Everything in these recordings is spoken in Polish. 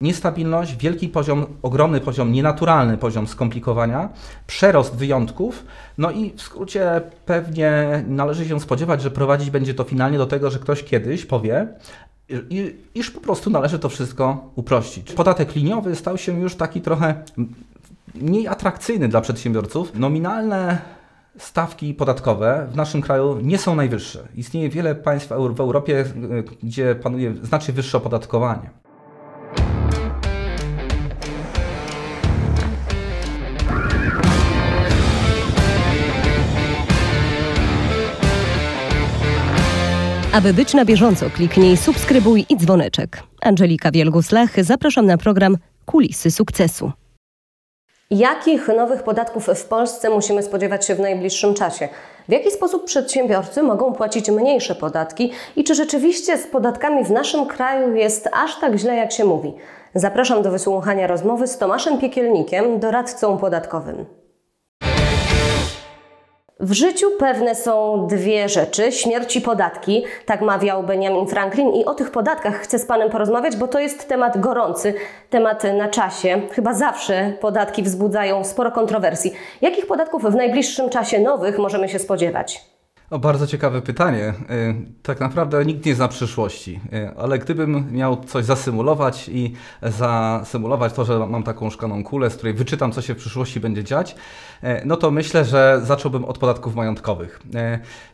Niestabilność, wielki poziom, ogromny poziom, nienaturalny poziom skomplikowania, przerost wyjątków, no i w skrócie pewnie należy się spodziewać, że prowadzić będzie to finalnie do tego, że ktoś kiedyś powie, iż po prostu należy to wszystko uprościć. Podatek liniowy stał się już taki trochę mniej atrakcyjny dla przedsiębiorców. Nominalne stawki podatkowe w naszym kraju nie są najwyższe. Istnieje wiele państw w Europie, gdzie panuje znacznie wyższe opodatkowanie. Aby być na bieżąco, kliknij subskrybuj i dzwoneczek. Angelika Wielgus-Lach, zapraszam na program Kulisy Sukcesu. Jakich nowych podatków w Polsce musimy spodziewać się w najbliższym czasie? W jaki sposób przedsiębiorcy mogą płacić mniejsze podatki i czy rzeczywiście z podatkami w naszym kraju jest aż tak źle, jak się mówi? Zapraszam do wysłuchania rozmowy z Tomaszem Piekielnikiem, doradcą podatkowym. W życiu pewne są dwie rzeczy: śmierć i podatki. Tak mawiał Benjamin Franklin, i o tych podatkach chcę z Panem porozmawiać, bo to jest temat gorący, temat na czasie. Chyba zawsze podatki wzbudzają sporo kontrowersji. Jakich podatków w najbliższym czasie nowych możemy się spodziewać? O, bardzo ciekawe pytanie. Y, tak naprawdę nikt nie zna przyszłości, y, ale gdybym miał coś zasymulować i zasymulować to, że mam taką szklaną kulę, z której wyczytam, co się w przyszłości będzie dziać, y, no to myślę, że zacząłbym od podatków majątkowych.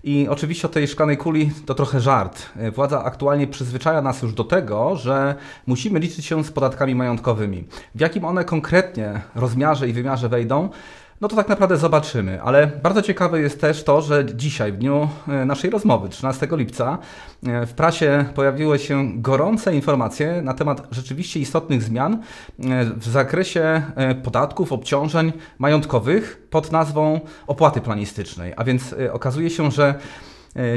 I oczywiście o tej szklanej kuli to trochę żart. Władza aktualnie przyzwyczaja nas już do tego, że musimy liczyć się z podatkami majątkowymi. W jakim one konkretnie rozmiarze i wymiarze wejdą, no to tak naprawdę zobaczymy. Ale bardzo ciekawe jest też to, że dzisiaj, w dniu e, naszej rozmowy, 13 lipca, e, w prasie pojawiły się gorące informacje na temat rzeczywiście istotnych zmian e, w zakresie podatków, obciążeń majątkowych pod nazwą opłaty planistycznej. A więc okazuje się, że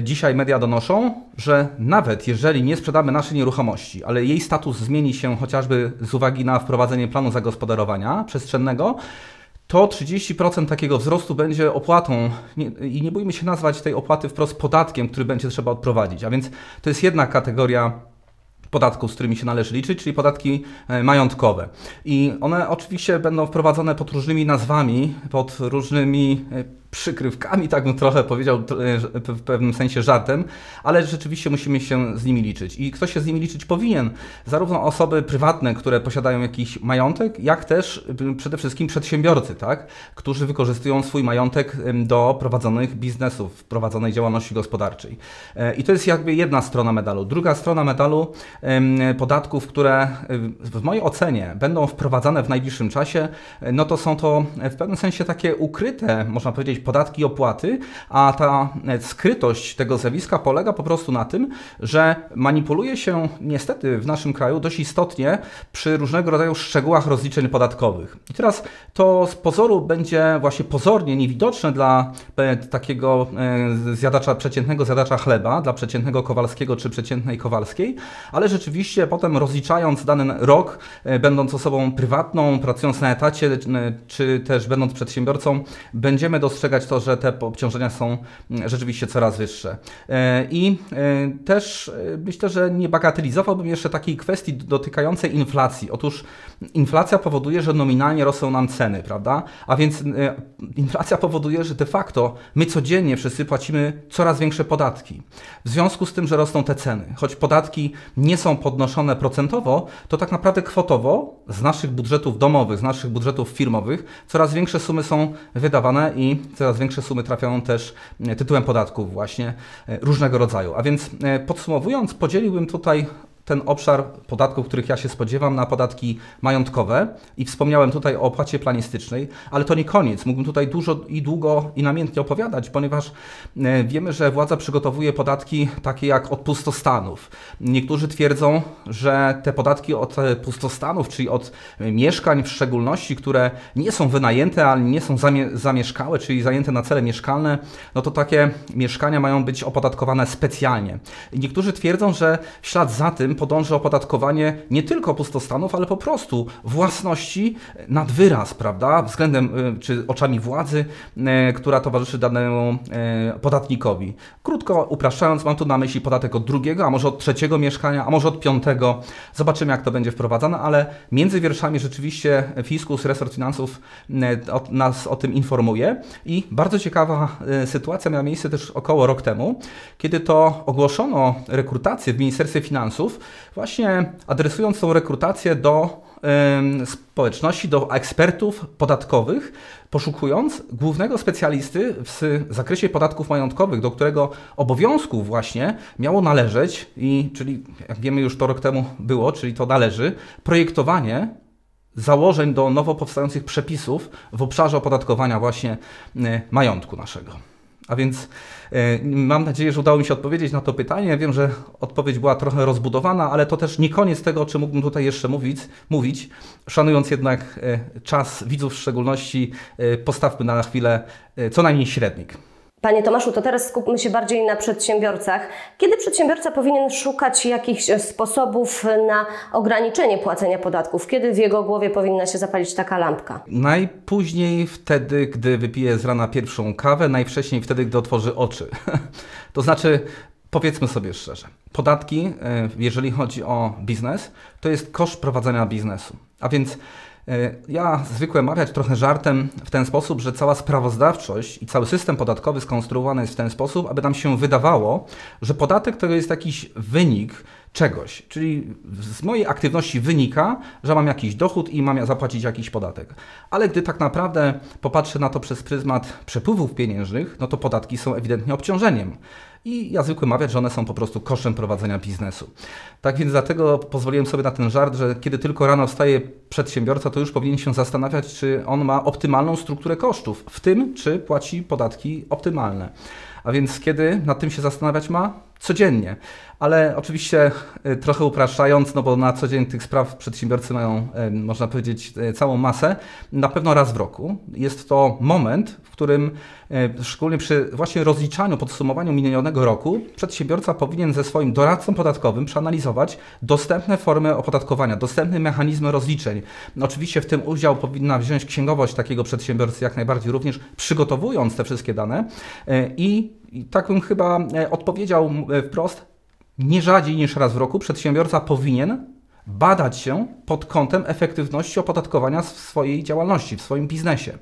Dzisiaj media donoszą, że nawet jeżeli nie sprzedamy naszej nieruchomości, ale jej status zmieni się chociażby z uwagi na wprowadzenie planu zagospodarowania przestrzennego, to 30% takiego wzrostu będzie opłatą nie, i nie bójmy się nazwać tej opłaty wprost podatkiem, który będzie trzeba odprowadzić. A więc to jest jedna kategoria podatków, z którymi się należy liczyć, czyli podatki e, majątkowe. I one oczywiście będą wprowadzone pod różnymi nazwami, pod różnymi e, przykrywkami, tak bym trochę powiedział w pewnym sensie żartem, ale rzeczywiście musimy się z nimi liczyć. I kto się z nimi liczyć powinien? Zarówno osoby prywatne, które posiadają jakiś majątek, jak też przede wszystkim przedsiębiorcy, tak? którzy wykorzystują swój majątek do prowadzonych biznesów, prowadzonej działalności gospodarczej. E, I to jest jakby jedna strona medalu. Druga strona medalu podatków, które w mojej ocenie będą wprowadzane w najbliższym czasie, no to są to w pewnym sensie takie ukryte, można powiedzieć, podatki i opłaty, a ta e, skrytość tego zjawiska polega po prostu na tym, że manipuluje się niestety w naszym kraju dość istotnie przy różnego rodzaju szczegółach rozliczeń podatkowych. I teraz to z pozoru będzie właśnie pozornie niewidoczne dla e, takiego e, zjadacza, przeciętnego zjadacza chleba, dla przeciętnego Kowalskiego czy przeciętnej Kowalskiej, ale rzeczywiście potem rozliczając dany rok, będąc osobą prywatną, pracując na etacie, czy też będąc przedsiębiorcą, będziemy dostrzegać dostrzegać to, że te obciążenia są mm, rzeczywiście coraz wyższe. E, I e, też e, myślę, że nie bagatelizowałbym jeszcze takiej kwestii dotykającej inflacji. Otóż inflacja powoduje, że nominalnie rosną nam ceny, prawda? A więc inflacja powoduje, że de facto my codziennie wszyscy płacimy coraz większe podatki. W związku z tym, że rosną te ceny, choć podatki nie są podnoszone procentowo, to tak naprawdę kwotowo z naszych budżetów domowych, z naszych budżetów firmowych coraz większe sumy są wydawane i coraz większe sumy trafiają też e, tytułem podatków właśnie e, różnego rodzaju. A więc e, podsumowując, podzieliłbym tutaj ten obszar podatków, których ja się spodziewam, na podatki majątkowe i wspomniałem tutaj o opłacie planistycznej, ale to nie koniec. Mógłbym tutaj dużo i długo i namiętnie opowiadać, ponieważ e, wiemy, że władza przygotowuje podatki takie jak od pustostanów. Niektórzy twierdzą, że te podatki od e, pustostanów, czyli od mieszkań w szczególności, które nie są wynajęte, ale nie są zamieszkałe, czyli zajęte na cele mieszkalne, no to takie mieszkania mają być opodatkowane specjalnie. Niektórzy twierdzą, że w ślad za tym podąży opodatkowanie nie tylko pustostanów, ale po prostu własności nad wyraz, prawda, względem czy oczami władzy, która towarzyszy danemu podatnikowi. Krótko upraszczając, mam tu na myśli podatek od drugiego, a może od trzeciego mieszkania, a może od piątego. Zobaczymy, jak to będzie wprowadzane, ale między wierszami rzeczywiście Fiskus, resort finansów nas o tym informuje i bardzo ciekawa sytuacja miała miejsce też około rok temu, kiedy to ogłoszono rekrutację w Ministerstwie Finansów, właśnie adresując tą rekrutację do społeczności, do ekspertów podatkowych, poszukując głównego specjalisty w zakresie podatków majątkowych, do którego obowiązków właśnie miało należeć, i czyli jak wiemy już to rok temu było, czyli to należy, projektowanie założeń do nowo powstających przepisów w obszarze opodatkowania właśnie majątku naszego. A więc e, mam nadzieję, że udało mi się odpowiedzieć na to pytanie. Wiem, że odpowiedź była trochę rozbudowana, ale to też nie koniec tego, o czym mógłbym tutaj jeszcze mówić. mówić. Szanując jednak e, czas widzów w szczególności, e, postawmy na chwilę co najmniej średnik. Panie Tomaszu, to teraz skupmy się bardziej na przedsiębiorcach. Kiedy przedsiębiorca powinien szukać jakichś sposobów na ograniczenie płacenia podatków? Kiedy w jego głowie powinna się zapalić taka lampka? Najpóźniej wtedy, gdy wypije z rana pierwszą kawę, najwcześniej wtedy, gdy otworzy oczy. to znaczy, powiedzmy sobie szczerze, podatki, e, jeżeli chodzi o biznes, to jest koszt prowadzenia biznesu. A więc E, ja zwykłem mawiać trochę żartem w ten sposób, że cała sprawozdawczość i cały system podatkowy skonstruowany jest w ten sposób, aby nam się wydawało, że podatek to jest jakiś wynik czegoś. Czyli z mojej aktywności wynika, że mam jakiś dochód i mam zapłacić jakiś podatek. Ale gdy tak naprawdę popatrzę na to przez pryzmat przepływów pieniężnych, no to podatki są ewidentnie obciążeniem. I ja zwykle mawiać, że one są po prostu kosztem prowadzenia biznesu. Tak więc dlatego pozwoliłem sobie na ten żart, że kiedy tylko rano wstaje przedsiębiorca, to już powinien się zastanawiać, czy on ma optymalną strukturę kosztów, w tym czy płaci podatki optymalne. A więc kiedy nad tym się zastanawiać ma? Codziennie. Ale oczywiście e, trochę upraszczając, no bo na co dzień tych spraw przedsiębiorcy mają, e, można powiedzieć, e, całą masę, na pewno raz w roku. Jest to moment, w którym szczególnie przy właśnie rozliczaniu, podsumowaniu minionego roku, przedsiębiorca powinien ze swoim doradcą podatkowym przeanalizować dostępne formy opodatkowania, dostępne mechanizmy rozliczeń. Oczywiście w tym udział powinna wziąć księgowość takiego przedsiębiorcy jak najbardziej, również przygotowując te wszystkie dane i i tak bym chyba e, odpowiedział e, wprost, nie rzadziej niż raz w roku przedsiębiorca powinien badać się pod kątem efektywności opodatkowania w swojej działalności, w swoim biznesie.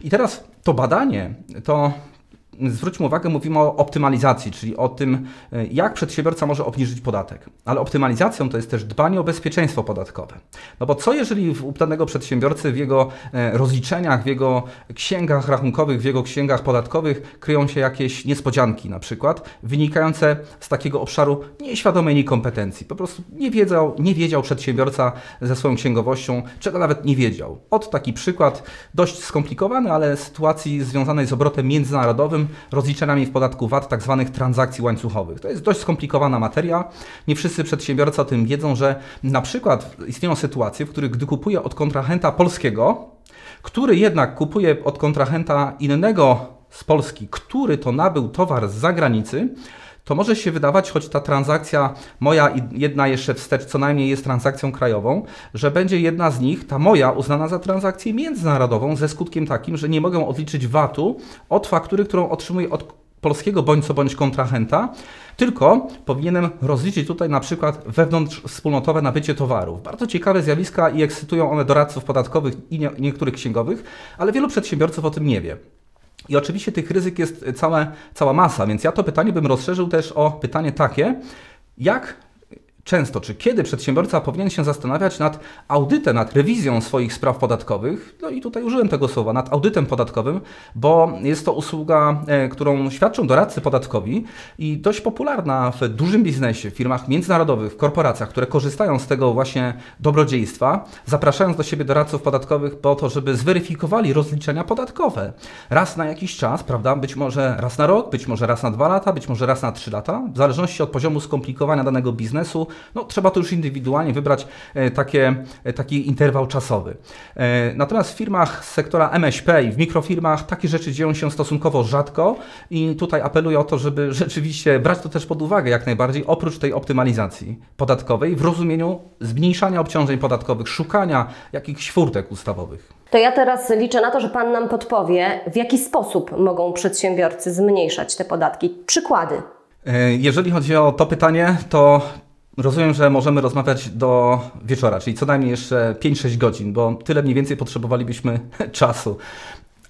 I teraz to badanie to zwróćmy uwagę, mówimy o optymalizacji, czyli o tym, e, jak przedsiębiorca może obniżyć podatek. Ale optymalizacją to jest też dbanie o bezpieczeństwo podatkowe. No bo co jeżeli u danego przedsiębiorcy w jego e, rozliczeniach, w jego księgach rachunkowych, w jego księgach podatkowych kryją się jakieś niespodzianki na przykład, wynikające z takiego obszaru nieświadomej niekompetencji. Po prostu nie wiedział, nie wiedział przedsiębiorca ze swoją księgowością, czego nawet nie wiedział. Od taki przykład, dość skomplikowany, ale sytuacji związanej z obrotem międzynarodowym, rozliczeniami w podatku VAT tak zwanych transakcji łańcuchowych. To jest dość skomplikowana materia. Nie wszyscy przedsiębiorcy o tym wiedzą, że na przykład istnieją sytuacje, w których gdy kupuję od kontrahenta polskiego, który jednak kupuje od kontrahenta innego z Polski, który to nabył towar z zagranicy, to może się wydawać, choć ta transakcja moja i jedna jeszcze wstecz co najmniej jest transakcją krajową, że będzie jedna z nich, ta moja, uznana za transakcję międzynarodową ze skutkiem takim, że nie mogę odliczyć VAT-u od faktury, którą otrzymuję od polskiego bądź co bądź kontrahenta, tylko powinienem rozliczyć tutaj na przykład wewnątrz wspólnotowe nabycie towarów. Bardzo ciekawe zjawiska i ekscytują one doradców podatkowych i nie, niektórych księgowych, ale wielu przedsiębiorców o tym nie wie. I oczywiście tych ryzyk jest całe, cała masa, więc ja to pytanie bym rozszerzył też o pytanie takie, jak często, czy kiedy przedsiębiorca powinien się zastanawiać nad audytem, nad rewizją swoich spraw podatkowych, no i tutaj użyłem tego słowa, nad audytem podatkowym, bo jest to usługa, e, którą świadczą doradcy podatkowi i dość popularna w dużym biznesie, w firmach międzynarodowych, w korporacjach, które korzystają z tego właśnie dobrodziejstwa, zapraszając do siebie doradców podatkowych po to, żeby zweryfikowali rozliczenia podatkowe. Raz na jakiś czas, prawda, być może raz na rok, być może raz na dwa lata, być może raz na trzy lata, w zależności od poziomu skomplikowania danego biznesu, no, trzeba to już indywidualnie wybrać takie, taki interwał czasowy. Natomiast w firmach z sektora MŚP i w mikrofirmach takie rzeczy dzieją się stosunkowo rzadko i tutaj apeluję o to, żeby rzeczywiście brać to też pod uwagę jak najbardziej, oprócz tej optymalizacji podatkowej w rozumieniu zmniejszania obciążeń podatkowych, szukania jakichś furtek ustawowych. To ja teraz liczę na to, że Pan nam podpowie, w jaki sposób mogą przedsiębiorcy zmniejszać te podatki. Przykłady. E, jeżeli chodzi o to pytanie, to rozumiem, że możemy rozmawiać do wieczora, czyli co najmniej jeszcze 5-6 godzin, bo tyle mniej więcej potrzebowalibyśmy czasu.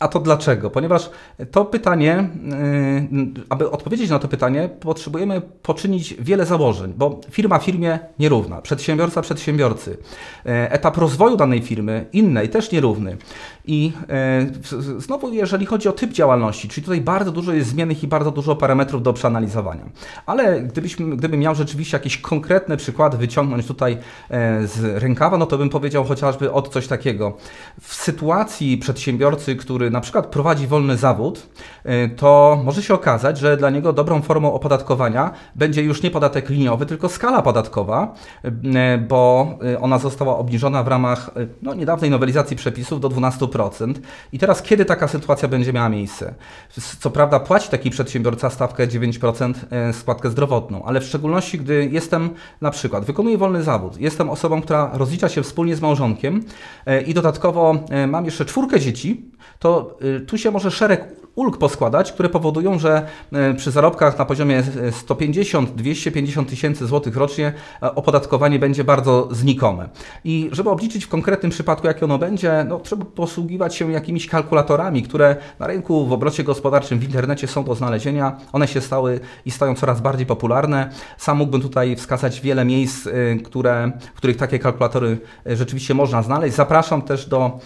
A to dlaczego? Ponieważ to pytanie, y, aby odpowiedzieć na to pytanie, potrzebujemy poczynić wiele założeń, bo firma firmie nierówna, przedsiębiorca przedsiębiorcy, y, etap rozwoju danej firmy innej też nierówny. I y, znowu, jeżeli chodzi o typ działalności, czyli tutaj bardzo dużo jest zmiennych i bardzo dużo parametrów do przeanalizowania. Ale gdybyśmy, gdybym miał rzeczywiście jakieś konkretne przykłady wyciągnąć tutaj z rękawa, no to bym powiedział chociażby od coś takiego. W sytuacji przedsiębiorcy, który na przykład prowadzi wolny zawód, y, to może się okazać, że dla niego dobrą formą opodatkowania będzie już nie podatek liniowy, tylko skala podatkowa, y, bo y, ona została obniżona w ramach no, niedawnej nowelizacji przepisów do 12%. I teraz kiedy taka sytuacja będzie miała miejsce? Co prawda płaci taki przedsiębiorca stawkę 9% składkę zdrowotną, ale w szczególności gdy jestem na przykład, wykonuję wolny zawód, jestem osobą, która rozlicza się wspólnie z małżonkiem i dodatkowo mam jeszcze czwórkę dzieci, to y, tu się może szereg ulg poskładać, które powodują, że y, przy zarobkach na poziomie 150-250 tysięcy złotych rocznie e, opodatkowanie będzie bardzo znikome. I żeby obliczyć w konkretnym przypadku, jakie ono będzie, no, trzeba posługiwać się jakimiś kalkulatorami, które na rynku w obrocie gospodarczym w internecie są do znalezienia. One się stały i stają coraz bardziej popularne. Sam mógłbym tutaj wskazać wiele miejsc, które, w których takie kalkulatory rzeczywiście można znaleźć. Zapraszam też do,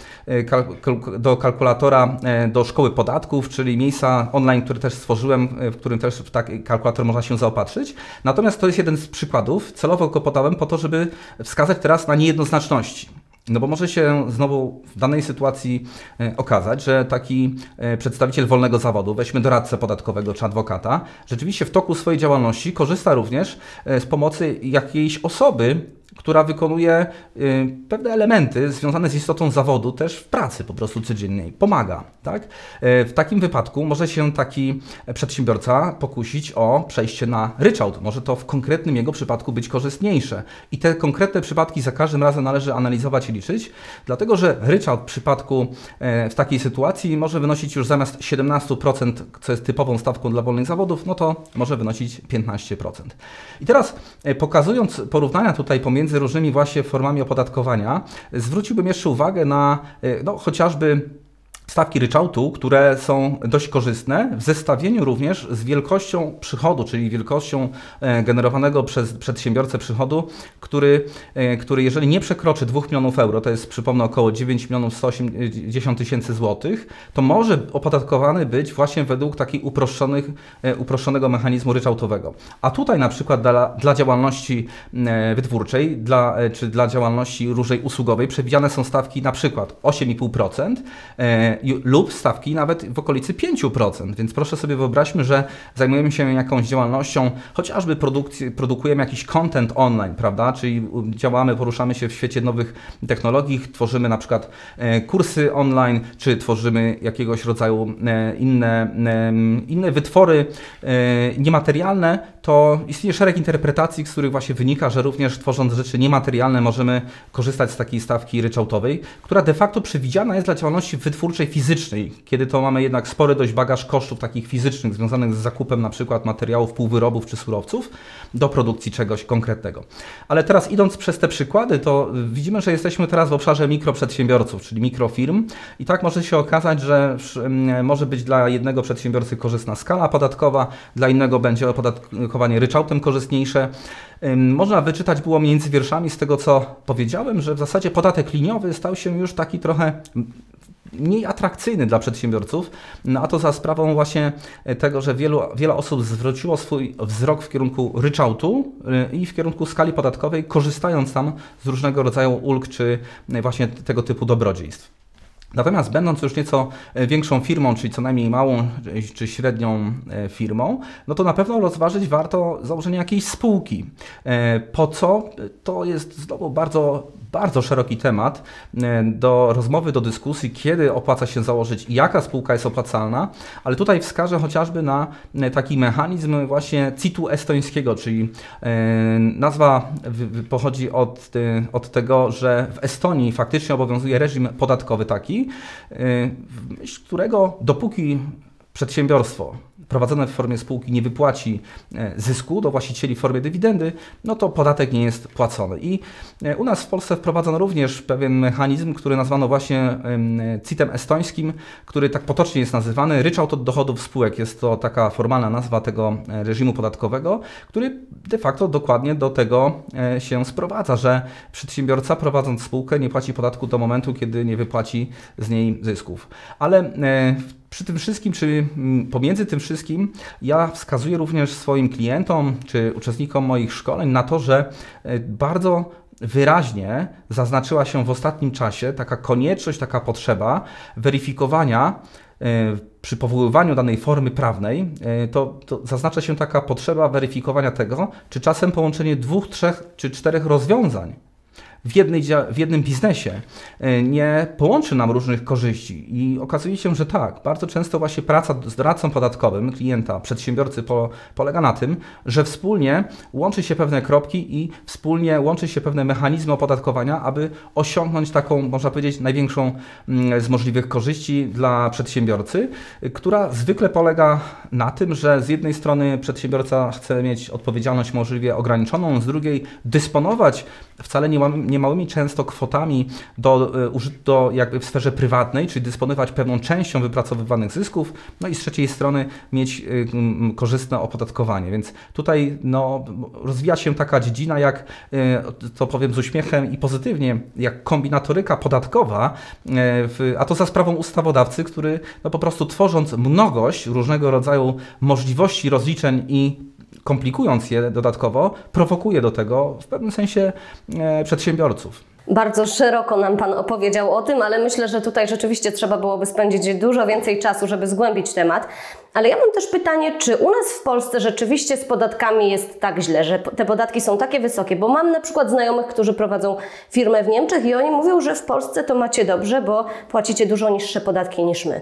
do kalkulatora do szkoły podatków, czyli miejsca online, które też stworzyłem, e, w którym też w taki kalkulator można się zaopatrzyć. Natomiast to jest jeden z przykładów. Celowo go podałem po to, żeby wskazać teraz na niejednoznaczności. No bo może się znowu w danej sytuacji e, okazać, że taki e, przedstawiciel wolnego zawodu, weźmy doradcę podatkowego czy adwokata, rzeczywiście w toku swojej działalności korzysta również z pomocy jakiejś osoby, która wykonuje y, pewne elementy związane z istotą zawodu też w pracy po prostu codziennej. Pomaga. Tak? Y, w takim wypadku może się taki przedsiębiorca pokusić o przejście na ryczałt. Może to w konkretnym jego przypadku być korzystniejsze. I te konkretne przypadki za każdym razem należy analizować i liczyć, dlatego że ryczałt w przypadku y, w takiej sytuacji może wynosić już zamiast 17%, co jest typową stawką dla wolnych zawodów, no to może wynosić 15%. I teraz pokazując porównania tutaj pomiędzy między różnymi właśnie formami opodatkowania, zwróciłbym jeszcze uwagę na e, no, chociażby stawki ryczałtu, które są dość korzystne w zestawieniu również z wielkością przychodu, czyli wielkością e, generowanego przez przedsiębiorcę przychodu, który, e, który jeżeli nie przekroczy 2 milionów euro, to jest przypomnę około 9 milionów 180 tysięcy złotych, to może opodatkowany być właśnie według takich uproszczonych, e, uproszczonego mechanizmu ryczałtowego. A tutaj na przykład dla, dla działalności wytwórczej dla, czy dla działalności różnej usługowej przewidziane są stawki na przykład 8,5%, lub stawki nawet w okolicy 5%. Więc proszę sobie wyobraźmy, że zajmujemy się jakąś działalnością, chociażby produkcji, produkujemy jakiś content online, prawda? Czyli działamy, poruszamy się w świecie nowych technologii, tworzymy na przykład e, kursy online, czy tworzymy jakiegoś rodzaju e, inne, inne wytwory e, niematerialne, to istnieje szereg interpretacji, z których właśnie wynika, że również tworząc rzeczy niematerialne możemy korzystać z takiej stawki ryczałtowej, która de facto przewidziana jest dla działalności wytwórczej fizycznej, kiedy to mamy jednak spory dość bagaż kosztów takich fizycznych związanych z zakupem na przykład materiałów, półwyrobów czy surowców do produkcji czegoś konkretnego. Ale teraz idąc przez te przykłady, to widzimy, że jesteśmy teraz w obszarze mikroprzedsiębiorców, czyli mikrofirm i tak może się okazać, że może być dla jednego przedsiębiorcy korzystna skala podatkowa, dla innego będzie opodatkowanie ryczałtem korzystniejsze. Można wyczytać było między wierszami z tego, co powiedziałem, że w zasadzie podatek liniowy stał się już taki trochę mniej atrakcyjny dla przedsiębiorców, no a to za sprawą właśnie tego, że wielu, wiele osób zwróciło swój wzrok w kierunku ryczałtu y, i w kierunku skali podatkowej, korzystając tam z różnego rodzaju ulg czy właśnie tego typu dobrodziejstw. Natomiast będąc już nieco e, większą firmą, czyli co najmniej małą e, czy średnią e, firmą, no to na pewno rozważyć warto założenie jakiejś spółki. Po co? To jest znowu bardzo bardzo szeroki temat e, do rozmowy, do dyskusji, kiedy opłaca się założyć jaka spółka jest opłacalna, ale tutaj wskażę chociażby na e, taki mechanizm właśnie CIT-u estońskiego, czyli e, nazwa pochodzi od, od tego, że w Estonii faktycznie obowiązuje reżim podatkowy taki, w myśl którego dopóki przedsiębiorstwo prowadzone w formie spółki nie wypłaci e, zysku do właścicieli w formie dywidendy, no to podatek nie jest płacony. I e, u nas w Polsce wprowadzono również pewien mechanizm, który nazwano właśnie CIT-em estońskim, który tak potocznie jest nazywany ryczałt od dochodów spółek. Jest to taka formalna nazwa tego e, reżimu podatkowego, który de facto dokładnie do tego się sprowadza, że przedsiębiorca prowadząc spółkę nie płaci podatku do momentu, kiedy nie wypłaci z niej zysków. Ale w przy tym wszystkim, czy mm, pomiędzy tym wszystkim, ja wskazuję również swoim klientom czy uczestnikom moich szkoleń na to, że e, bardzo wyraźnie zaznaczyła się w ostatnim czasie taka konieczność, taka potrzeba weryfikowania e, przy powoływaniu danej formy prawnej, e, to, to, zaznacza się taka potrzeba weryfikowania tego, czy czasem połączenie dwóch, trzech czy czterech rozwiązań w, jednej, w jednym biznesie e, nie połączy nam różnych korzyści. I okazuje się, że tak, bardzo często właśnie praca z doradcą podatkowym klienta, przedsiębiorcy po, polega na tym, że wspólnie łączy się pewne kropki i wspólnie łączy się pewne mechanizmy opodatkowania, aby osiągnąć taką, można powiedzieć, największą mm, z możliwych korzyści dla przedsiębiorcy, która zwykle polega na tym, że z jednej strony przedsiębiorca chce mieć odpowiedzialność możliwie ograniczoną, z drugiej dysponować wcale nie, niemałymi często kwotami do, e, do jakby w sferze prywatnej, czyli dysponować pewną częścią wypracowywanych zysków, no i z trzeciej strony mieć e, korzystne opodatkowanie. Więc tutaj no, rozwija się taka dziedzina, jak e, to powiem z uśmiechem i pozytywnie, jak kombinatoryka podatkowa, a to za sprawą ustawodawcy, który no, po prostu tworząc mnogość różnego rodzaju możliwości rozliczeń i komplikując je dodatkowo, prowokuje do tego w pewnym sensie e, przedsiębiorców. Bardzo szeroko nam Pan opowiedział o tym, ale myślę, że tutaj rzeczywiście trzeba byłoby spędzić dużo więcej czasu, żeby zgłębić temat. Ale ja mam też pytanie, czy u nas w Polsce rzeczywiście z podatkami jest tak źle, że te podatki są takie wysokie? Bo mam na przykład znajomych, którzy prowadzą firmę w Niemczech i oni mówią, że w Polsce to macie dobrze, bo płacicie dużo niższe podatki niż my.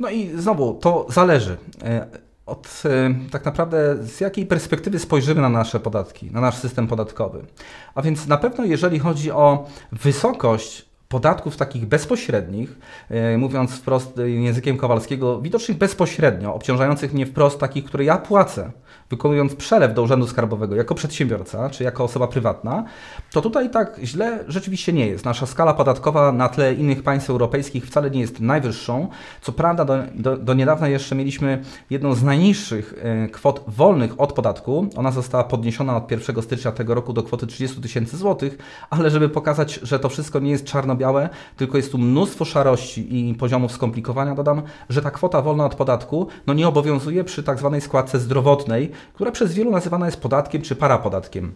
No i znowu, to zależy. Od e, tak naprawdę z jakiej perspektywy spojrzymy na nasze podatki, na nasz system podatkowy. A więc na pewno jeżeli chodzi o wysokość podatków takich bezpośrednich, e, mówiąc wprost językiem Kowalskiego, widocznych bezpośrednio, obciążających mnie wprost, takich, które ja płacę, wykonując przelew do Urzędu Skarbowego jako przedsiębiorca czy jako osoba prywatna, to tutaj tak źle rzeczywiście nie jest. Nasza skala podatkowa na tle innych państw europejskich wcale nie jest najwyższą. Co prawda do, do, do niedawna jeszcze mieliśmy jedną z najniższych e, kwot wolnych od podatku. Ona została podniesiona od 1 stycznia tego roku do kwoty 30 tysięcy złotych, ale żeby pokazać, że to wszystko nie jest czarno-białe, tylko jest tu mnóstwo szarości i poziomów skomplikowania, dodam, że ta kwota wolna od podatku no nie obowiązuje przy tak zwanej składce zdrowotnej, która przez wielu nazywana jest podatkiem czy parapodatkiem.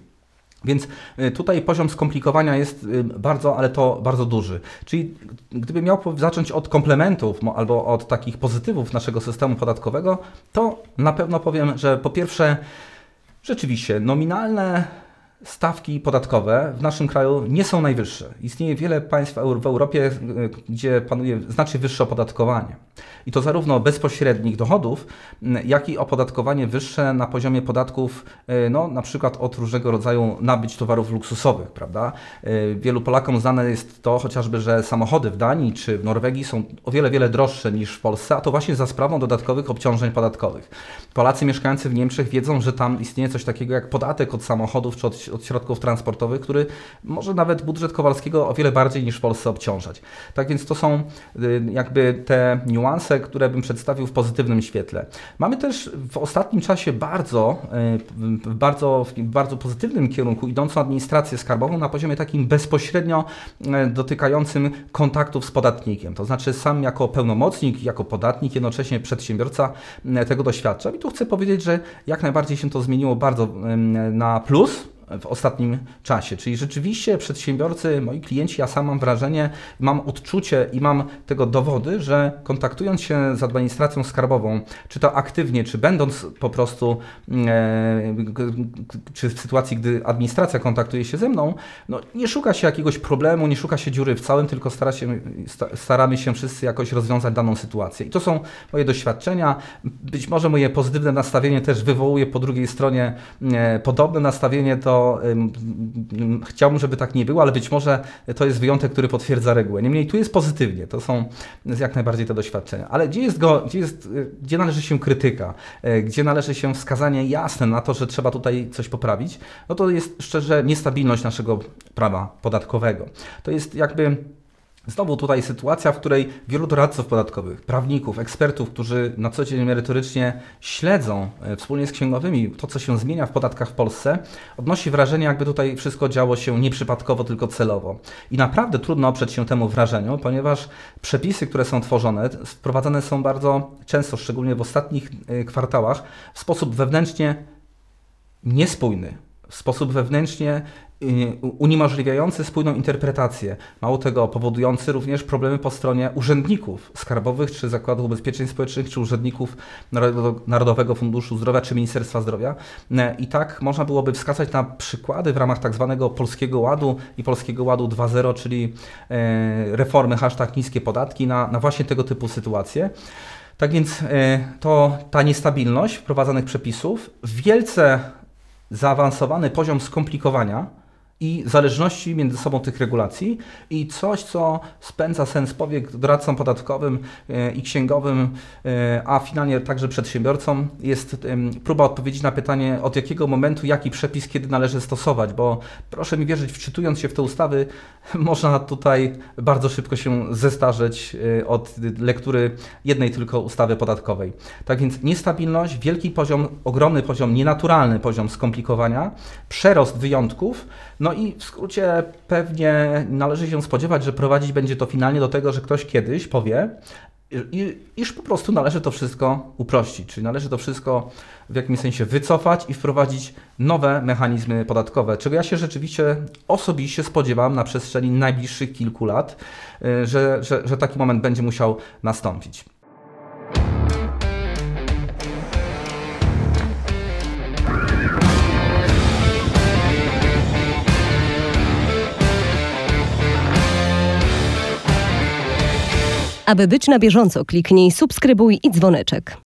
Więc y, tutaj poziom skomplikowania jest y, bardzo, ale to bardzo duży. Czyli gdybym miał zacząć od komplementów albo od takich pozytywów naszego systemu podatkowego, to na pewno powiem, że po pierwsze, rzeczywiście nominalne stawki podatkowe w naszym kraju nie są najwyższe. Istnieje wiele państw w Europie, y, gdzie panuje znacznie wyższe opodatkowanie. I to zarówno bezpośrednich dochodów, jak i opodatkowanie wyższe na poziomie podatków, y, no, na przykład od różnego rodzaju nabyć towarów luksusowych, prawda? Y, wielu Polakom znane jest to chociażby, że samochody w Danii czy w Norwegii są o wiele, wiele droższe niż w Polsce, a to właśnie za sprawą dodatkowych obciążeń podatkowych. Polacy mieszkający w Niemczech wiedzą, że tam istnieje coś takiego jak podatek od samochodów czy od, od środków transportowych, który może nawet budżet Kowalskiego o wiele bardziej niż w Polsce obciążać. Tak więc to są y, jakby te niuanse, które bym przedstawił w pozytywnym świetle. Mamy też w ostatnim czasie bardzo, w bardzo, bardzo pozytywnym kierunku idącą administrację skarbową na poziomie takim bezpośrednio y, dotykającym kontaktów z podatnikiem. To znaczy sam jako pełnomocnik, jako podatnik, jednocześnie przedsiębiorca y, tego doświadczam. I tu chcę powiedzieć, że jak najbardziej się to zmieniło bardzo na plus, w ostatnim czasie. Czyli rzeczywiście przedsiębiorcy, moi klienci, ja sam mam wrażenie, mam odczucie i mam tego dowody, że kontaktując się z administracją skarbową, czy to aktywnie, czy będąc po prostu, e, czy w sytuacji, gdy administracja kontaktuje się ze mną, no, nie szuka się jakiegoś problemu, nie szuka się dziury w całym, tylko stara się, staramy się wszyscy jakoś rozwiązać daną sytuację. I to są moje doświadczenia. Być może moje pozytywne nastawienie też wywołuje po drugiej stronie e, podobne nastawienie, to chciałbym, żeby tak nie było, ale być może to jest wyjątek, który potwierdza regułę. Niemniej tu jest pozytywnie, to są jak najbardziej te doświadczenia. Ale gdzie, jest go, gdzie, jest, gdzie należy się krytyka, e, gdzie należy się wskazanie jasne na to, że trzeba tutaj coś poprawić, no to jest szczerze niestabilność naszego prawa podatkowego. To jest jakby Znowu tutaj sytuacja, w której wielu doradców podatkowych, prawników, ekspertów, którzy na co dzień merytorycznie śledzą e, wspólnie z księgowymi to, co się zmienia w podatkach w Polsce, odnosi wrażenie, jakby tutaj wszystko działo się nieprzypadkowo, tylko celowo. I naprawdę trudno oprzeć się temu wrażeniu, ponieważ przepisy, które są tworzone, wprowadzane są bardzo często, szczególnie w ostatnich e, kwartałach, w sposób wewnętrznie niespójny, w sposób wewnętrznie uniemożliwiający spójną interpretację. Mało tego, powodujący również problemy po stronie urzędników skarbowych, czy Zakładu Ubezpieczeń Społecznych, czy urzędników Narodowego Funduszu Zdrowia, czy Ministerstwa Zdrowia. E, I tak można byłoby wskazać na przykłady w ramach tak zwanego Polskiego Ładu i Polskiego Ładu 2.0, czyli e, reformy hashtag niskie podatki, na, na właśnie tego typu sytuacje. Tak więc to ta niestabilność wprowadzanych przepisów, wielce zaawansowany poziom skomplikowania, i zależności między sobą tych regulacji i coś, co spędza sens powiek doradcom podatkowym e, i księgowym, e, a finalnie także przedsiębiorcom, jest próba odpowiedzi na pytanie, od jakiego momentu, jaki przepis, kiedy należy stosować, bo proszę mi wierzyć, wczytując się w te ustawy, można tutaj bardzo szybko się zestarzeć e, od lektury jednej tylko ustawy podatkowej. Tak więc niestabilność, wielki poziom, ogromny poziom, nienaturalny poziom skomplikowania, przerost wyjątków, no i w skrócie pewnie należy się spodziewać, że prowadzić będzie to finalnie do tego, że ktoś kiedyś powie, iż po prostu należy to wszystko uprościć, czyli należy to wszystko w jakimś sensie wycofać i wprowadzić nowe mechanizmy podatkowe, czego ja się rzeczywiście osobiście spodziewam na przestrzeni najbliższych kilku lat, y, że, że, że taki moment będzie musiał nastąpić. Aby być na bieżąco, kliknij subskrybuj i dzwoneczek.